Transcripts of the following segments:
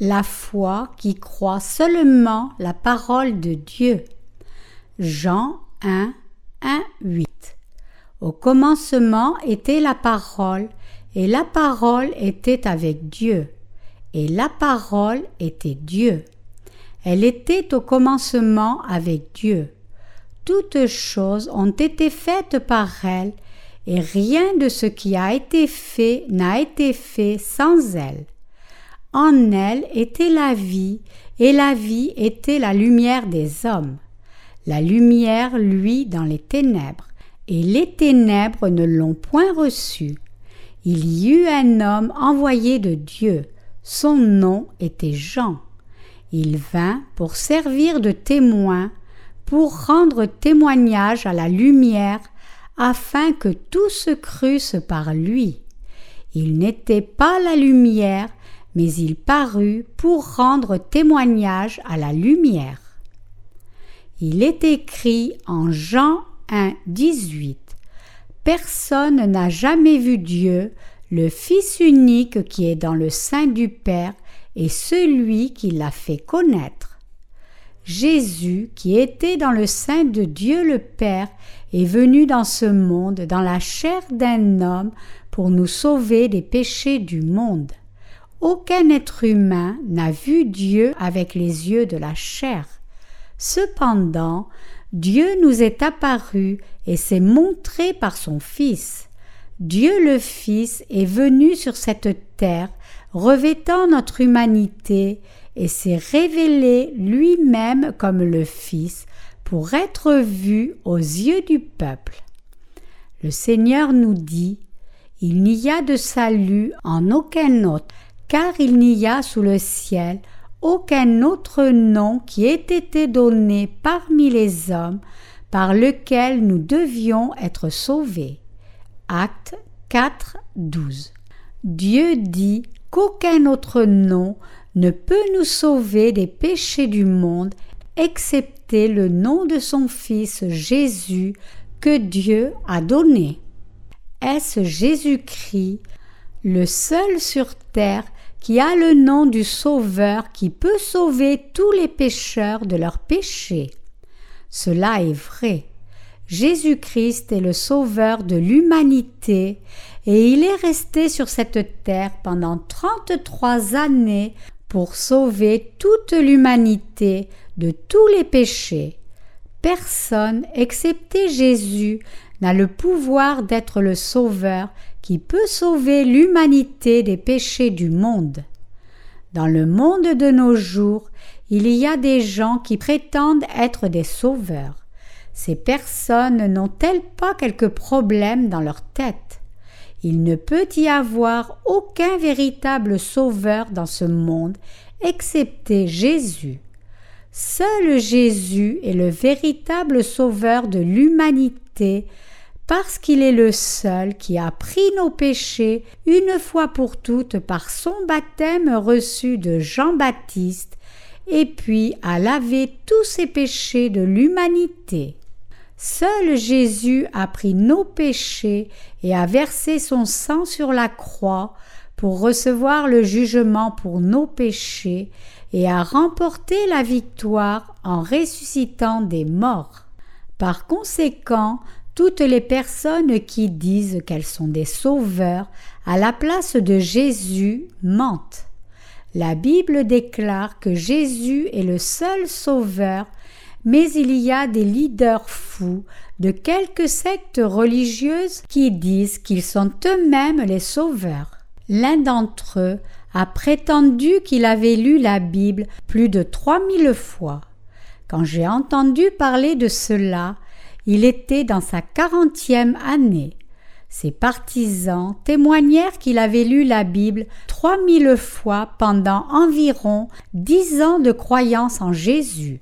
La foi qui croit seulement la parole de Dieu. Jean 1, 1, 8. Au commencement était la parole, et la parole était avec Dieu, et la parole était Dieu. Elle était au commencement avec Dieu. Toutes choses ont été faites par elle, et rien de ce qui a été fait n'a été fait sans elle. En elle était la vie, et la vie était la lumière des hommes. La lumière, lui, dans les ténèbres, et les ténèbres ne l'ont point reçue. Il y eut un homme envoyé de Dieu. Son nom était Jean. Il vint pour servir de témoin, pour rendre témoignage à la lumière, afin que tous crussent par lui. Il n'était pas la lumière, mais il parut pour rendre témoignage à la lumière. Il est écrit en Jean 1, 18. Personne n'a jamais vu Dieu, le Fils unique qui est dans le sein du Père, et celui qui l'a fait connaître. Jésus, qui était dans le sein de Dieu le Père, est venu dans ce monde dans la chair d'un homme pour nous sauver des péchés du monde. Aucun être humain n'a vu Dieu avec les yeux de la chair. Cependant, Dieu nous est apparu et s'est montré par son Fils. Dieu le Fils est venu sur cette terre revêtant notre humanité et s'est révélé lui-même comme le Fils pour être vu aux yeux du peuple. Le Seigneur nous dit Il n'y a de salut en aucun autre, car il n'y a sous le ciel aucun autre nom qui ait été donné parmi les hommes par lequel nous devions être sauvés. Acte 4, 12. Dieu dit qu'aucun autre nom ne peut nous sauver des péchés du monde excepté le nom de son Fils Jésus que Dieu a donné. Est-ce Jésus-Christ, le seul sur terre qui a le nom du Sauveur qui peut sauver tous les pécheurs de leurs péchés. Cela est vrai. Jésus-Christ est le Sauveur de l'humanité et il est resté sur cette terre pendant trente-trois années pour sauver toute l'humanité de tous les péchés. Personne, excepté Jésus, n'a le pouvoir d'être le Sauveur qui peut sauver l'humanité des péchés du monde. Dans le monde de nos jours, il y a des gens qui prétendent être des sauveurs. Ces personnes n'ont-elles pas quelques problèmes dans leur tête? Il ne peut y avoir aucun véritable sauveur dans ce monde excepté Jésus. Seul Jésus est le véritable sauveur de l'humanité parce qu'il est le seul qui a pris nos péchés une fois pour toutes par son baptême reçu de Jean-Baptiste, et puis a lavé tous ses péchés de l'humanité. Seul Jésus a pris nos péchés et a versé son sang sur la croix pour recevoir le jugement pour nos péchés et a remporté la victoire en ressuscitant des morts. Par conséquent, toutes les personnes qui disent qu'elles sont des sauveurs à la place de Jésus mentent. La Bible déclare que Jésus est le seul sauveur, mais il y a des leaders fous de quelques sectes religieuses qui disent qu'ils sont eux-mêmes les sauveurs. L'un d'entre eux a prétendu qu'il avait lu la Bible plus de trois mille fois. Quand j'ai entendu parler de cela, il était dans sa quarantième année. Ses partisans témoignèrent qu'il avait lu la Bible trois mille fois pendant environ dix ans de croyance en Jésus.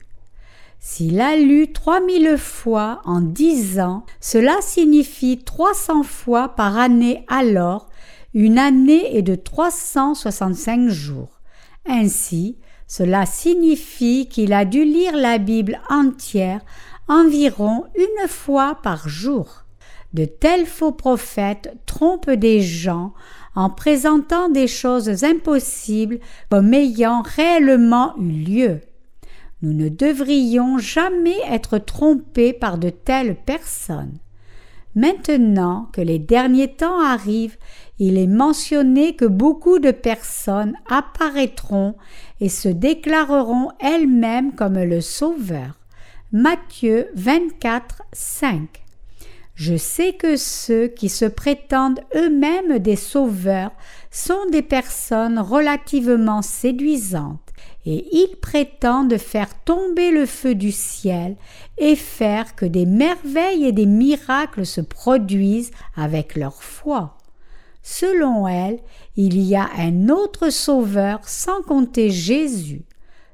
S'il a lu trois mille fois en dix ans, cela signifie trois cents fois par année alors, une année est de trois cent soixante-cinq jours. Ainsi, cela signifie qu'il a dû lire la Bible entière environ une fois par jour. De tels faux prophètes trompent des gens en présentant des choses impossibles comme ayant réellement eu lieu. Nous ne devrions jamais être trompés par de telles personnes. Maintenant que les derniers temps arrivent, il est mentionné que beaucoup de personnes apparaîtront et se déclareront elles-mêmes comme le Sauveur. Matthieu 24, 5. Je sais que ceux qui se prétendent eux-mêmes des sauveurs sont des personnes relativement séduisantes, et ils prétendent faire tomber le feu du ciel et faire que des merveilles et des miracles se produisent avec leur foi. Selon elles, il y a un autre sauveur sans compter Jésus.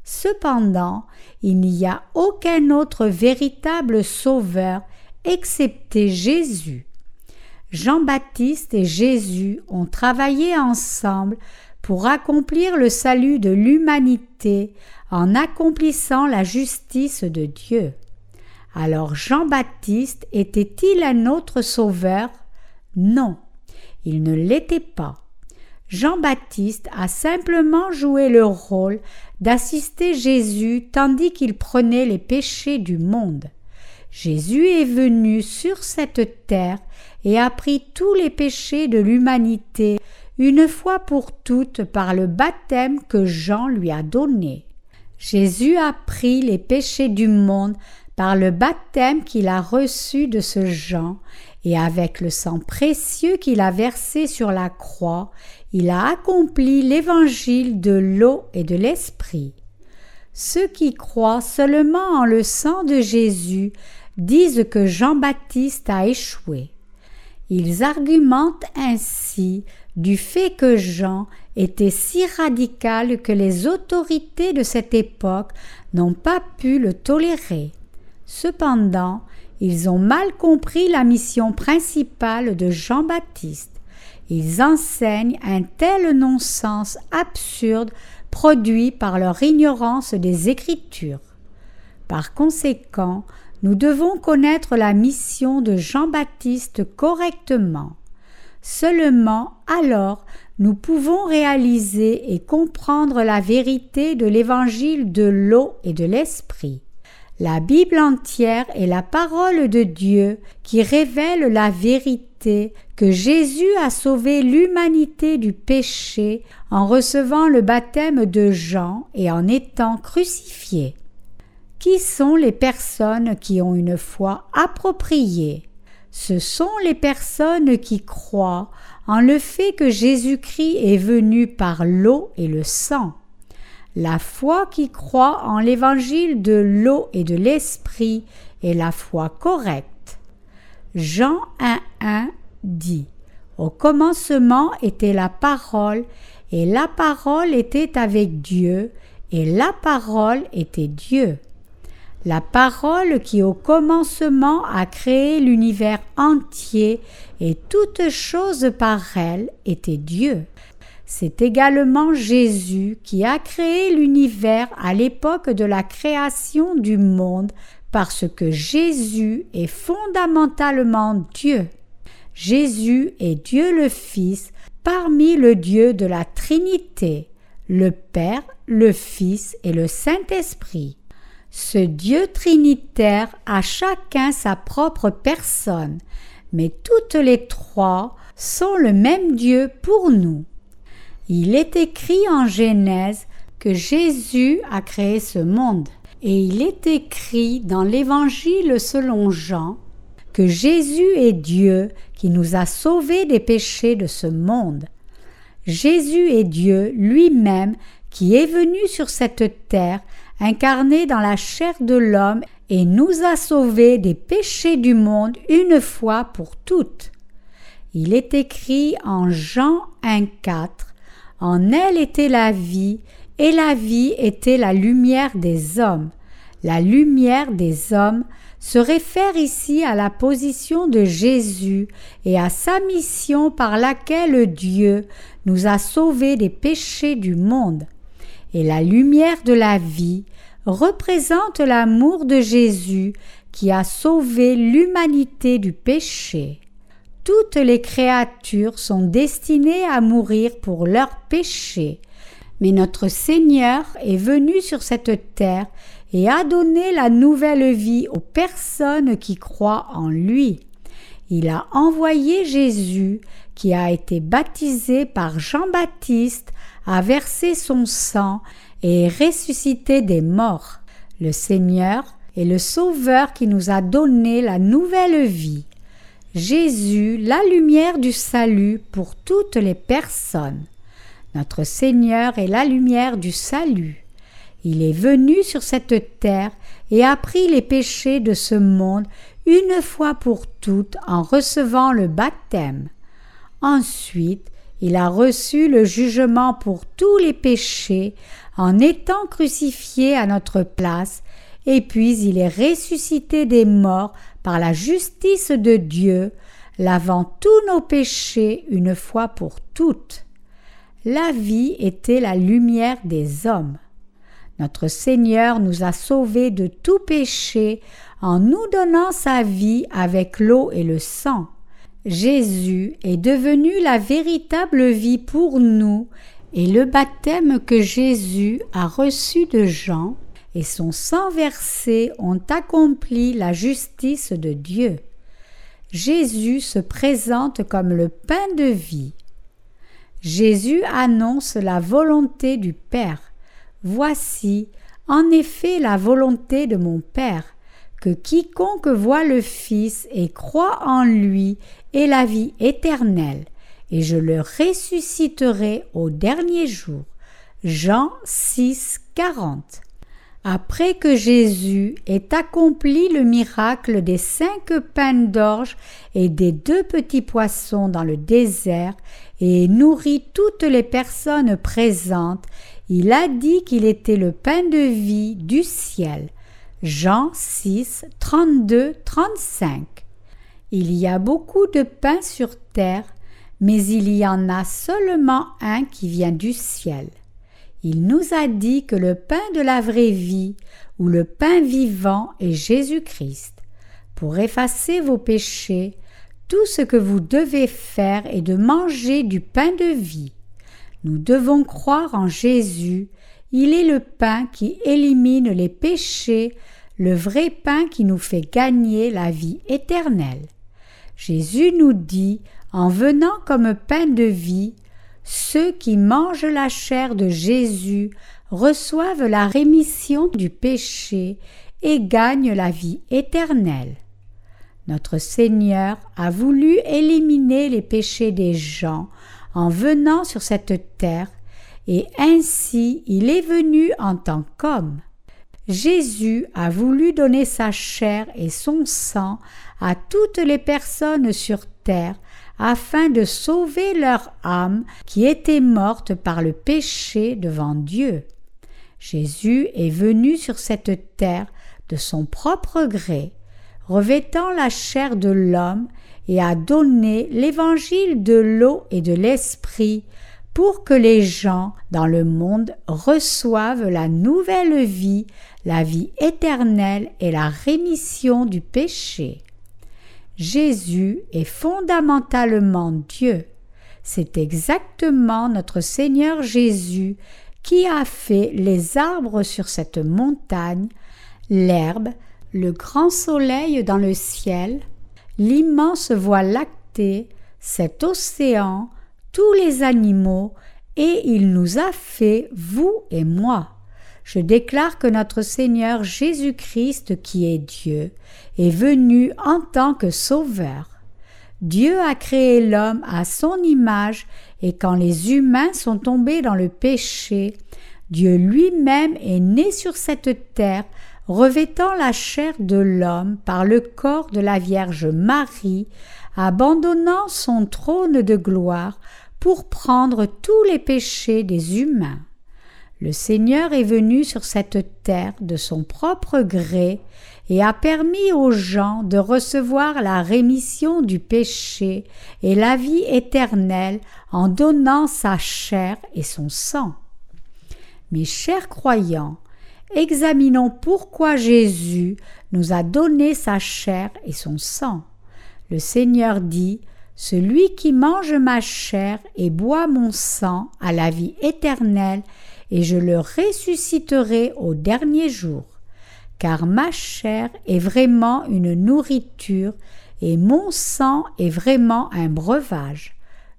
Cependant, il n'y a aucun autre véritable sauveur excepté Jésus. Jean-Baptiste et Jésus ont travaillé ensemble pour accomplir le salut de l'humanité en accomplissant la justice de Dieu. Alors Jean-Baptiste était-il un autre sauveur? Non, il ne l'était pas. Jean-Baptiste a simplement joué le rôle d'assister Jésus tandis qu'il prenait les péchés du monde. Jésus est venu sur cette terre et a pris tous les péchés de l'humanité une fois pour toutes par le baptême que Jean lui a donné. Jésus a pris les péchés du monde par le baptême qu'il a reçu de ce Jean, et avec le sang précieux qu'il a versé sur la croix, il a accompli l'évangile de l'eau et de l'esprit. Ceux qui croient seulement en le sang de Jésus disent que Jean-Baptiste a échoué. Ils argumentent ainsi du fait que Jean était si radical que les autorités de cette époque n'ont pas pu le tolérer. Cependant, ils ont mal compris la mission principale de Jean-Baptiste. Ils enseignent un tel non-sens absurde produit par leur ignorance des Écritures. Par conséquent, nous devons connaître la mission de Jean-Baptiste correctement. Seulement alors nous pouvons réaliser et comprendre la vérité de l'évangile de l'eau et de l'esprit. La Bible entière est la parole de Dieu qui révèle la vérité que Jésus a sauvé l'humanité du péché en recevant le baptême de Jean et en étant crucifié. Qui sont les personnes qui ont une foi appropriée? Ce sont les personnes qui croient en le fait que Jésus-Christ est venu par l'eau et le sang. La foi qui croit en l'évangile de l'eau et de l'esprit est la foi correcte. Jean 1.1 dit Au commencement était la parole, et la parole était avec Dieu, et la parole était Dieu la parole qui au commencement a créé l'univers entier et toutes choses par elle était Dieu. C'est également Jésus qui a créé l'univers à l'époque de la création du monde parce que Jésus est fondamentalement Dieu. Jésus est Dieu le Fils parmi le Dieu de la Trinité, le Père, le Fils et le Saint-Esprit. Ce Dieu trinitaire a chacun sa propre personne, mais toutes les trois sont le même Dieu pour nous. Il est écrit en Genèse que Jésus a créé ce monde, et il est écrit dans l'Évangile selon Jean que Jésus est Dieu qui nous a sauvés des péchés de ce monde. Jésus est Dieu lui-même qui est venu sur cette terre incarné dans la chair de l'homme et nous a sauvés des péchés du monde une fois pour toutes. Il est écrit en Jean 1.4 En elle était la vie, et la vie était la lumière des hommes. La lumière des hommes se réfère ici à la position de Jésus et à sa mission par laquelle Dieu nous a sauvés des péchés du monde et la lumière de la vie représente l'amour de Jésus qui a sauvé l'humanité du péché. toutes les créatures sont destinées à mourir pour leurs péchés. Mais notre Seigneur est venu sur cette terre et a donné la nouvelle vie aux personnes qui croient en lui. Il a envoyé Jésus, qui a été baptisé par Jean-Baptiste, a versé son sang et ressuscité des morts. Le Seigneur est le Sauveur qui nous a donné la nouvelle vie. Jésus, la lumière du salut pour toutes les personnes. Notre Seigneur est la lumière du salut. Il est venu sur cette terre et a pris les péchés de ce monde une fois pour toutes en recevant le baptême. Ensuite, il a reçu le jugement pour tous les péchés en étant crucifié à notre place, et puis il est ressuscité des morts par la justice de Dieu, lavant tous nos péchés une fois pour toutes. La vie était la lumière des hommes. Notre Seigneur nous a sauvés de tout péché en nous donnant sa vie avec l'eau et le sang. Jésus est devenu la véritable vie pour nous et le baptême que Jésus a reçu de Jean et son sang versé ont accompli la justice de Dieu. Jésus se présente comme le pain de vie. Jésus annonce la volonté du Père. Voici, en effet, la volonté de mon Père, que quiconque voit le Fils et croit en lui ait la vie éternelle, et je le ressusciterai au dernier jour. Jean 6, 40. Après que Jésus ait accompli le miracle des cinq pains d'orge et des deux petits poissons dans le désert et nourri toutes les personnes présentes, il a dit qu'il était le pain de vie du ciel. Jean 6, 32, 35. Il y a beaucoup de pain sur terre, mais il y en a seulement un qui vient du ciel. Il nous a dit que le pain de la vraie vie, ou le pain vivant, est Jésus-Christ. Pour effacer vos péchés, tout ce que vous devez faire est de manger du pain de vie. Nous devons croire en Jésus, il est le pain qui élimine les péchés, le vrai pain qui nous fait gagner la vie éternelle. Jésus nous dit, en venant comme pain de vie, ceux qui mangent la chair de Jésus reçoivent la rémission du péché et gagnent la vie éternelle. Notre Seigneur a voulu éliminer les péchés des gens en venant sur cette terre, et ainsi il est venu en tant qu'homme. Jésus a voulu donner sa chair et son sang à toutes les personnes sur terre afin de sauver leur âme qui était morte par le péché devant Dieu. Jésus est venu sur cette terre de son propre gré, revêtant la chair de l'homme, et a donné l'évangile de l'eau et de l'esprit pour que les gens dans le monde reçoivent la nouvelle vie, la vie éternelle et la rémission du péché. Jésus est fondamentalement Dieu. C'est exactement notre Seigneur Jésus qui a fait les arbres sur cette montagne, l'herbe, le grand soleil dans le ciel, l'immense voie lactée, cet océan, tous les animaux, et il nous a fait, vous et moi je déclare que notre Seigneur Jésus-Christ, qui est Dieu, est venu en tant que Sauveur. Dieu a créé l'homme à son image, et quand les humains sont tombés dans le péché, Dieu lui-même est né sur cette terre, revêtant la chair de l'homme par le corps de la Vierge Marie, abandonnant son trône de gloire pour prendre tous les péchés des humains. Le Seigneur est venu sur cette terre de son propre gré et a permis aux gens de recevoir la rémission du péché et la vie éternelle en donnant sa chair et son sang. Mes chers croyants, examinons pourquoi Jésus nous a donné sa chair et son sang. Le Seigneur dit Celui qui mange ma chair et boit mon sang a la vie éternelle, et je le ressusciterai au dernier jour. Car ma chair est vraiment une nourriture, et mon sang est vraiment un breuvage.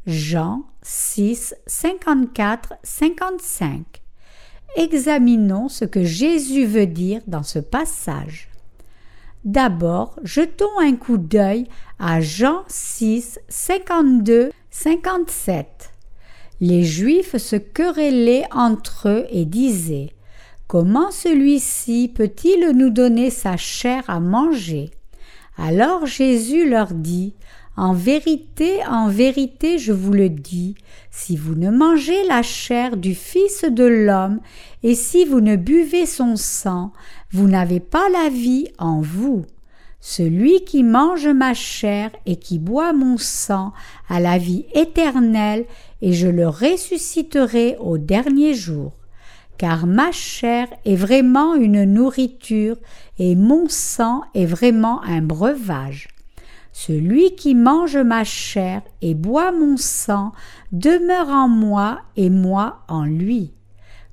Jean 6, 54, 55. Examinons ce que Jésus veut dire dans ce passage. D'abord, jetons un coup d'œil à Jean 6, 52, 57. Les Juifs se querellaient entre eux et disaient Comment celui-ci peut-il nous donner sa chair à manger? Alors Jésus leur dit En vérité, en vérité, je vous le dis, si vous ne mangez la chair du Fils de l'homme et si vous ne buvez son sang, vous n'avez pas la vie en vous. Celui qui mange ma chair et qui boit mon sang a la vie éternelle, et je le ressusciterai au dernier jour. Car ma chair est vraiment une nourriture, et mon sang est vraiment un breuvage. Celui qui mange ma chair et boit mon sang demeure en moi et moi en lui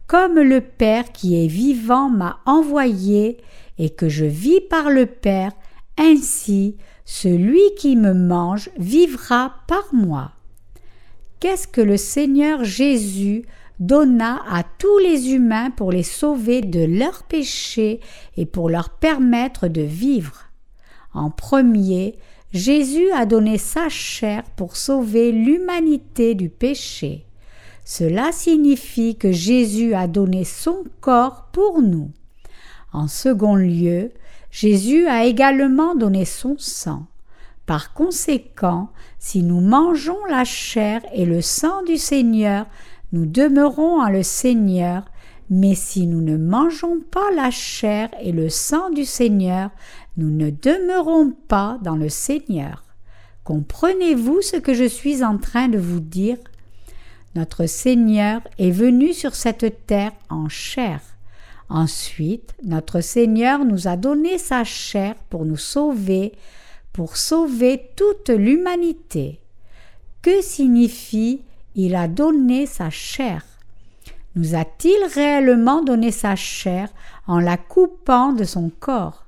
comme le Père qui est vivant m'a envoyé et que je vis par le Père, ainsi celui qui me mange vivra par moi. Qu'est-ce que le Seigneur Jésus donna à tous les humains pour les sauver de leurs péchés et pour leur permettre de vivre? En premier, Jésus a donné sa chair pour sauver l'humanité du péché. Cela signifie que Jésus a donné son corps pour nous. En second lieu, Jésus a également donné son sang. Par conséquent, si nous mangeons la chair et le sang du Seigneur, nous demeurons en le Seigneur, mais si nous ne mangeons pas la chair et le sang du Seigneur, nous ne demeurons pas dans le Seigneur. Comprenez-vous ce que je suis en train de vous dire? Notre Seigneur est venu sur cette terre en chair. Ensuite, notre Seigneur nous a donné sa chair pour nous sauver, pour sauver toute l'humanité. Que signifie il a donné sa chair Nous a-t-il réellement donné sa chair en la coupant de son corps?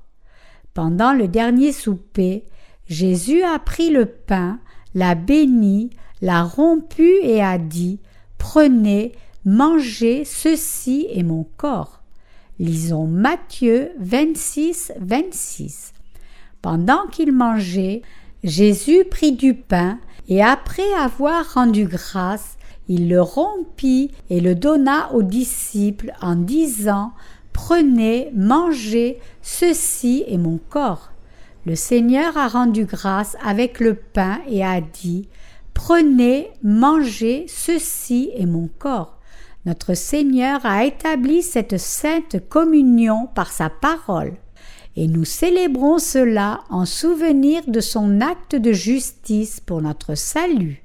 Pendant le dernier souper, Jésus a pris le pain, l'a béni, l'a rompu et a dit Prenez, mangez, ceci est mon corps. Lisons Matthieu 26, 26. Pendant qu'il mangeait, Jésus prit du pain et après avoir rendu grâce, il le rompit et le donna aux disciples en disant Prenez, mangez, ceci est mon corps. Le Seigneur a rendu grâce avec le pain et a dit Prenez, mangez, ceci est mon corps. Notre Seigneur a établi cette sainte communion par sa parole, et nous célébrons cela en souvenir de son acte de justice pour notre salut.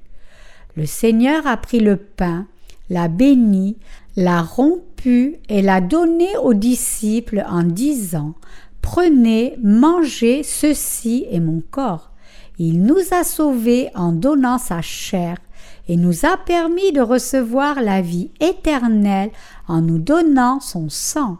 Le Seigneur a pris le pain, l'a béni, l'a rompu et l'a donné aux disciples en disant Prenez, mangez, ceci est mon corps. Il nous a sauvés en donnant sa chair et nous a permis de recevoir la vie éternelle en nous donnant son sang.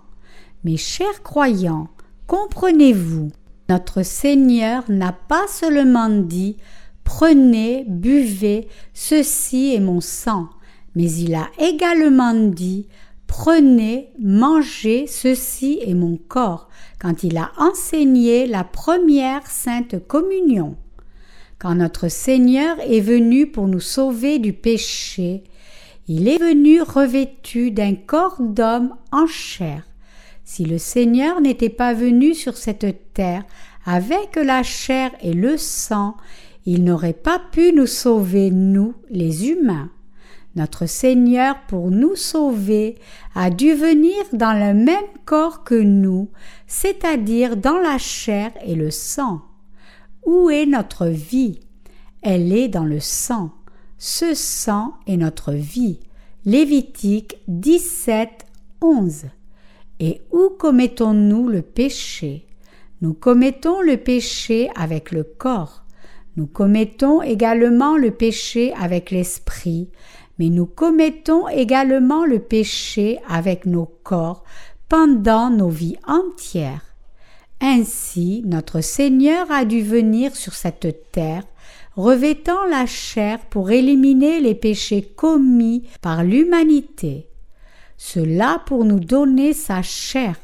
Mes chers croyants, comprenez-vous, notre Seigneur n'a pas seulement dit Prenez, buvez, ceci est mon sang, mais il a également dit Prenez, mangez, ceci est mon corps, quand il a enseigné la première sainte communion. Quand notre Seigneur est venu pour nous sauver du péché, il est venu revêtu d'un corps d'homme en chair. Si le Seigneur n'était pas venu sur cette terre avec la chair et le sang, il n'aurait pas pu nous sauver, nous, les humains. Notre Seigneur, pour nous sauver, a dû venir dans le même corps que nous, c'est-à-dire dans la chair et le sang. Où est notre vie? Elle est dans le sang. Ce sang est notre vie. Lévitique 17, 11. Et où commettons-nous le péché? Nous commettons le péché avec le corps. Nous commettons également le péché avec l'esprit, mais nous commettons également le péché avec nos corps pendant nos vies entières. Ainsi notre Seigneur a dû venir sur cette terre, revêtant la chair pour éliminer les péchés commis par l'humanité. Cela pour nous donner sa chair.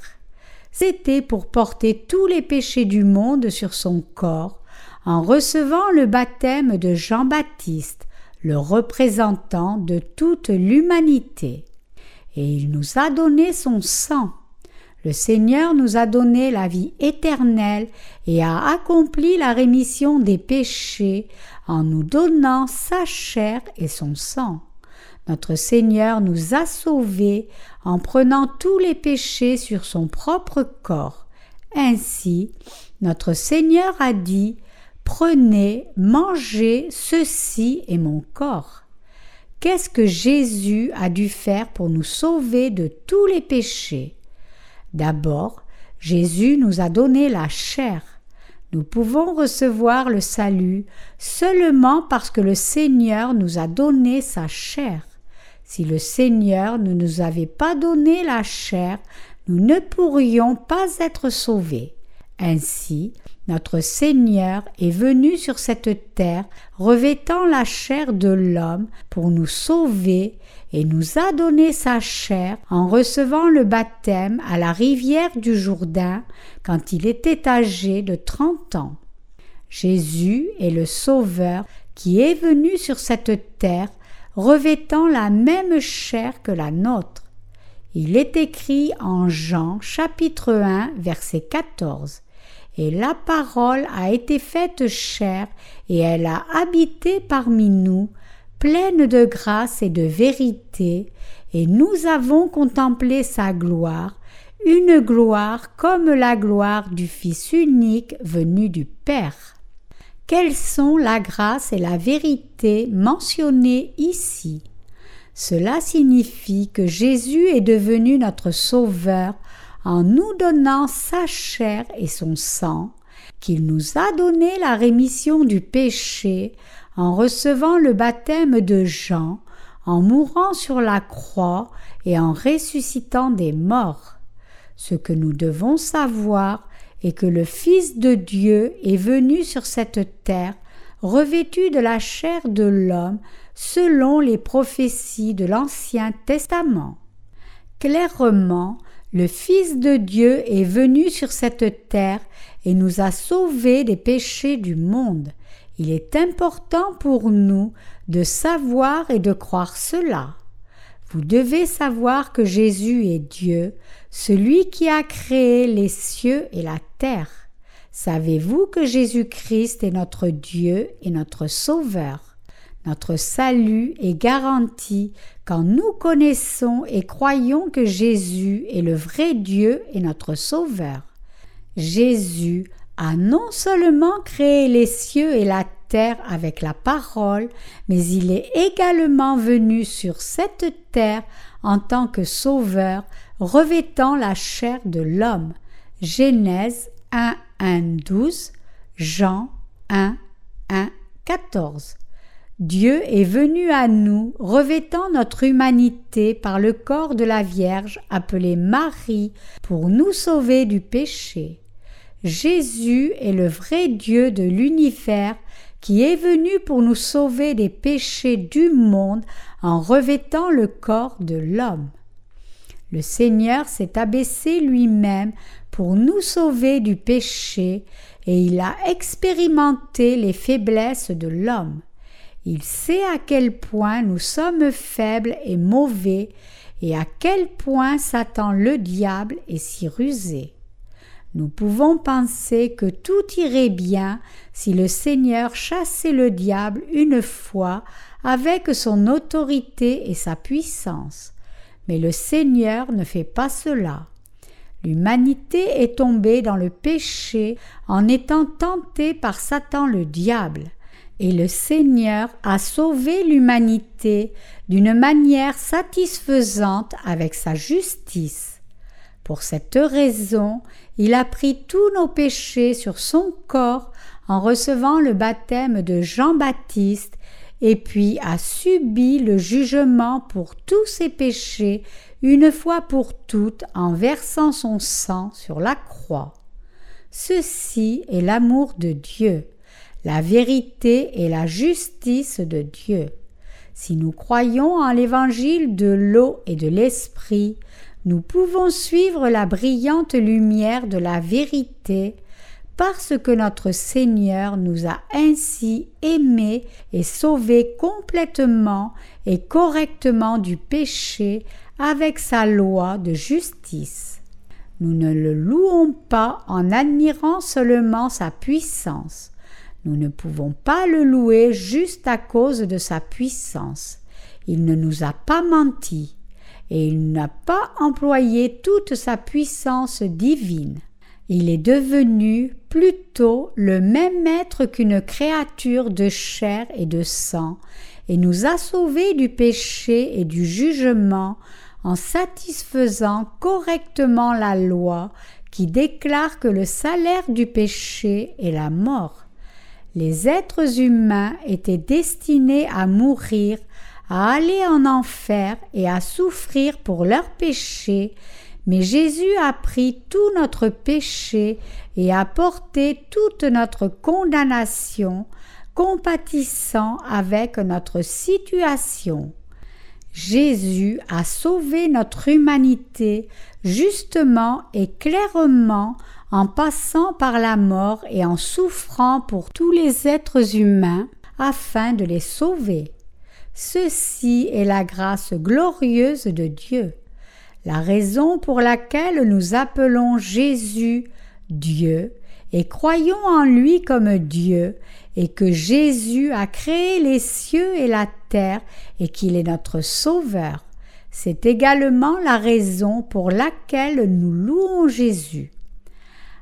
C'était pour porter tous les péchés du monde sur son corps, en recevant le baptême de Jean-Baptiste, le représentant de toute l'humanité. Et il nous a donné son sang. Le Seigneur nous a donné la vie éternelle et a accompli la rémission des péchés en nous donnant sa chair et son sang. Notre Seigneur nous a sauvés en prenant tous les péchés sur son propre corps. Ainsi, notre Seigneur a dit Prenez, mangez, ceci est mon corps. Qu'est-ce que Jésus a dû faire pour nous sauver de tous les péchés? D'abord, Jésus nous a donné la chair. Nous pouvons recevoir le salut seulement parce que le Seigneur nous a donné sa chair. Si le Seigneur ne nous avait pas donné la chair, nous ne pourrions pas être sauvés. Ainsi, notre Seigneur est venu sur cette terre revêtant la chair de l'homme pour nous sauver et nous a donné sa chair en recevant le baptême à la rivière du Jourdain quand il était âgé de trente ans. Jésus est le Sauveur qui est venu sur cette terre revêtant la même chair que la nôtre. Il est écrit en Jean chapitre 1 verset 14 et la parole a été faite chair, et elle a habité parmi nous, pleine de grâce et de vérité, et nous avons contemplé sa gloire, une gloire comme la gloire du Fils unique venu du Père. Quelles sont la grâce et la vérité mentionnées ici? Cela signifie que Jésus est devenu notre Sauveur en nous donnant sa chair et son sang, qu'il nous a donné la rémission du péché en recevant le baptême de Jean, en mourant sur la croix et en ressuscitant des morts. Ce que nous devons savoir est que le Fils de Dieu est venu sur cette terre revêtu de la chair de l'homme selon les prophéties de l'Ancien Testament. Clairement, le Fils de Dieu est venu sur cette terre et nous a sauvés des péchés du monde. Il est important pour nous de savoir et de croire cela. Vous devez savoir que Jésus est Dieu, celui qui a créé les cieux et la terre. Savez-vous que Jésus-Christ est notre Dieu et notre Sauveur? Notre salut est garanti quand nous connaissons et croyons que Jésus est le vrai Dieu et notre Sauveur. Jésus a non seulement créé les cieux et la terre avec la parole, mais il est également venu sur cette terre en tant que Sauveur, revêtant la chair de l'homme. Genèse 1, 1, 12, Jean 1, 1, 14. Dieu est venu à nous, revêtant notre humanité par le corps de la Vierge appelée Marie, pour nous sauver du péché. Jésus est le vrai Dieu de l'univers qui est venu pour nous sauver des péchés du monde en revêtant le corps de l'homme. Le Seigneur s'est abaissé lui-même pour nous sauver du péché et il a expérimenté les faiblesses de l'homme. Il sait à quel point nous sommes faibles et mauvais et à quel point Satan le diable est si rusé. Nous pouvons penser que tout irait bien si le Seigneur chassait le diable une fois avec son autorité et sa puissance. Mais le Seigneur ne fait pas cela. L'humanité est tombée dans le péché en étant tentée par Satan le diable et le Seigneur a sauvé l'humanité d'une manière satisfaisante avec sa justice. Pour cette raison, il a pris tous nos péchés sur son corps en recevant le baptême de Jean-Baptiste et puis a subi le jugement pour tous ses péchés une fois pour toutes en versant son sang sur la croix. Ceci est l'amour de Dieu, la vérité et la justice de Dieu. Si nous croyons en l'évangile de l'eau et de l'esprit, nous pouvons suivre la brillante lumière de la vérité parce que notre Seigneur nous a ainsi aimés et sauvés complètement et correctement du péché avec sa loi de justice. Nous ne le louons pas en admirant seulement sa puissance. Nous ne pouvons pas le louer juste à cause de sa puissance. Il ne nous a pas menti et il n'a pas employé toute sa puissance divine. Il est devenu plutôt le même être qu'une créature de chair et de sang, et nous a sauvés du péché et du jugement en satisfaisant correctement la loi qui déclare que le salaire du péché est la mort. Les êtres humains étaient destinés à mourir, à aller en enfer et à souffrir pour leurs péchés, mais Jésus a pris tout notre péché et a porté toute notre condamnation, compatissant avec notre situation. Jésus a sauvé notre humanité justement et clairement en passant par la mort et en souffrant pour tous les êtres humains afin de les sauver. Ceci est la grâce glorieuse de Dieu. La raison pour laquelle nous appelons Jésus Dieu et croyons en lui comme Dieu et que Jésus a créé les cieux et la terre et qu'il est notre Sauveur. C'est également la raison pour laquelle nous louons Jésus.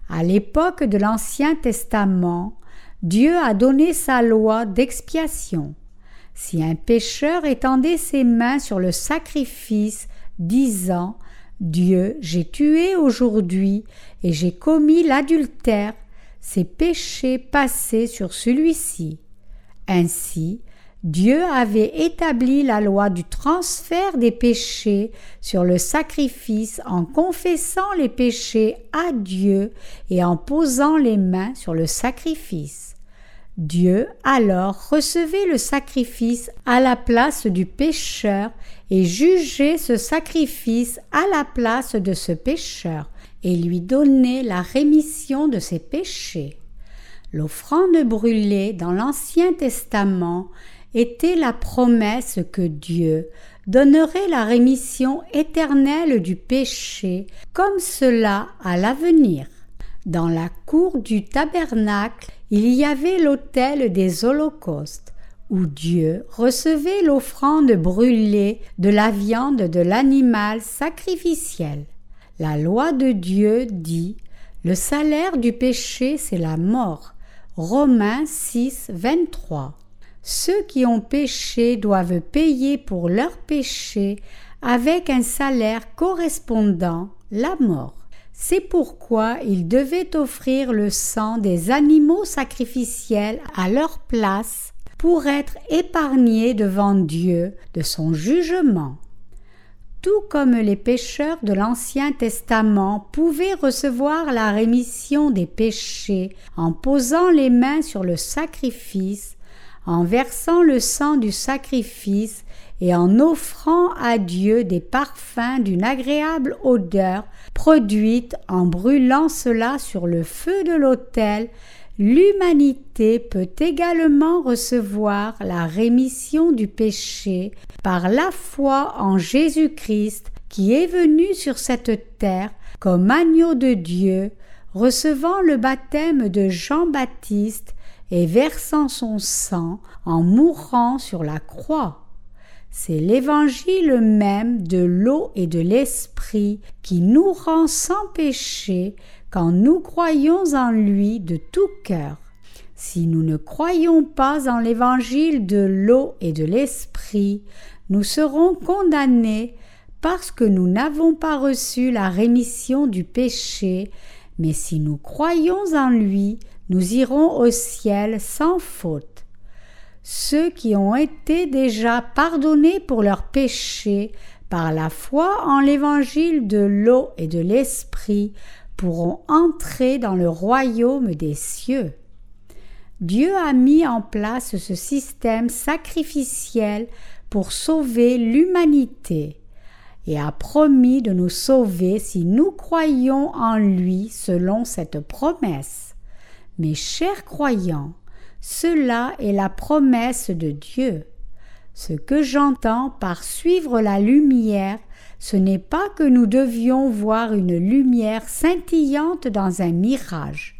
À l'époque de l'Ancien Testament, Dieu a donné sa loi d'expiation. Si un pécheur étendait ses mains sur le sacrifice disant Dieu, j'ai tué aujourd'hui et j'ai commis l'adultère, ses péchés passaient sur celui-ci. Ainsi, Dieu avait établi la loi du transfert des péchés sur le sacrifice en confessant les péchés à Dieu et en posant les mains sur le sacrifice. Dieu alors recevait le sacrifice à la place du pécheur et jugeait ce sacrifice à la place de ce pécheur et lui donnait la rémission de ses péchés. L'offrande brûlée dans l'Ancien Testament était la promesse que Dieu donnerait la rémission éternelle du péché comme cela à l'avenir. Dans la cour du tabernacle, il y avait l'autel des holocaustes, où Dieu recevait l'offrande brûlée de la viande de l'animal sacrificiel. La loi de Dieu dit Le salaire du péché, c'est la mort. Romains 6, 23. Ceux qui ont péché doivent payer pour leur péché avec un salaire correspondant, la mort. C'est pourquoi ils devaient offrir le sang des animaux sacrificiels à leur place pour être épargnés devant Dieu de son jugement. Tout comme les pécheurs de l'Ancien Testament pouvaient recevoir la rémission des péchés en posant les mains sur le sacrifice, en versant le sang du sacrifice et en offrant à Dieu des parfums d'une agréable odeur produite en brûlant cela sur le feu de l'autel, l'humanité peut également recevoir la rémission du péché par la foi en Jésus-Christ qui est venu sur cette terre comme agneau de Dieu, recevant le baptême de Jean-Baptiste et versant son sang en mourant sur la croix. C'est l'évangile même de l'eau et de l'esprit qui nous rend sans péché quand nous croyons en lui de tout cœur. Si nous ne croyons pas en l'évangile de l'eau et de l'esprit, nous serons condamnés parce que nous n'avons pas reçu la rémission du péché, mais si nous croyons en lui, nous irons au ciel sans faute. Ceux qui ont été déjà pardonnés pour leurs péchés par la foi en l'évangile de l'eau et de l'esprit pourront entrer dans le royaume des cieux. Dieu a mis en place ce système sacrificiel pour sauver l'humanité et a promis de nous sauver si nous croyons en lui selon cette promesse. Mes chers croyants, cela est la promesse de Dieu. Ce que j'entends par suivre la lumière, ce n'est pas que nous devions voir une lumière scintillante dans un mirage.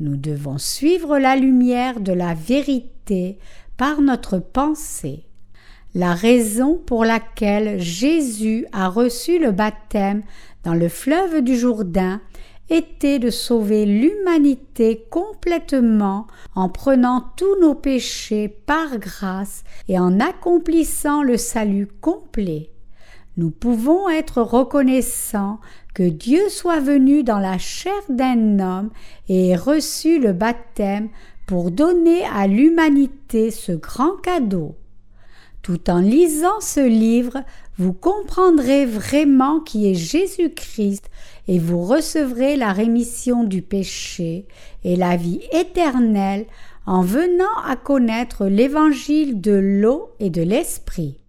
Nous devons suivre la lumière de la vérité par notre pensée. La raison pour laquelle Jésus a reçu le baptême dans le fleuve du Jourdain était de sauver l'humanité complètement en prenant tous nos péchés par grâce et en accomplissant le salut complet. Nous pouvons être reconnaissants que Dieu soit venu dans la chair d'un homme et ait reçu le baptême pour donner à l'humanité ce grand cadeau. Tout en lisant ce livre, vous comprendrez vraiment qui est Jésus-Christ et vous recevrez la rémission du péché et la vie éternelle en venant à connaître l'évangile de l'eau et de l'esprit.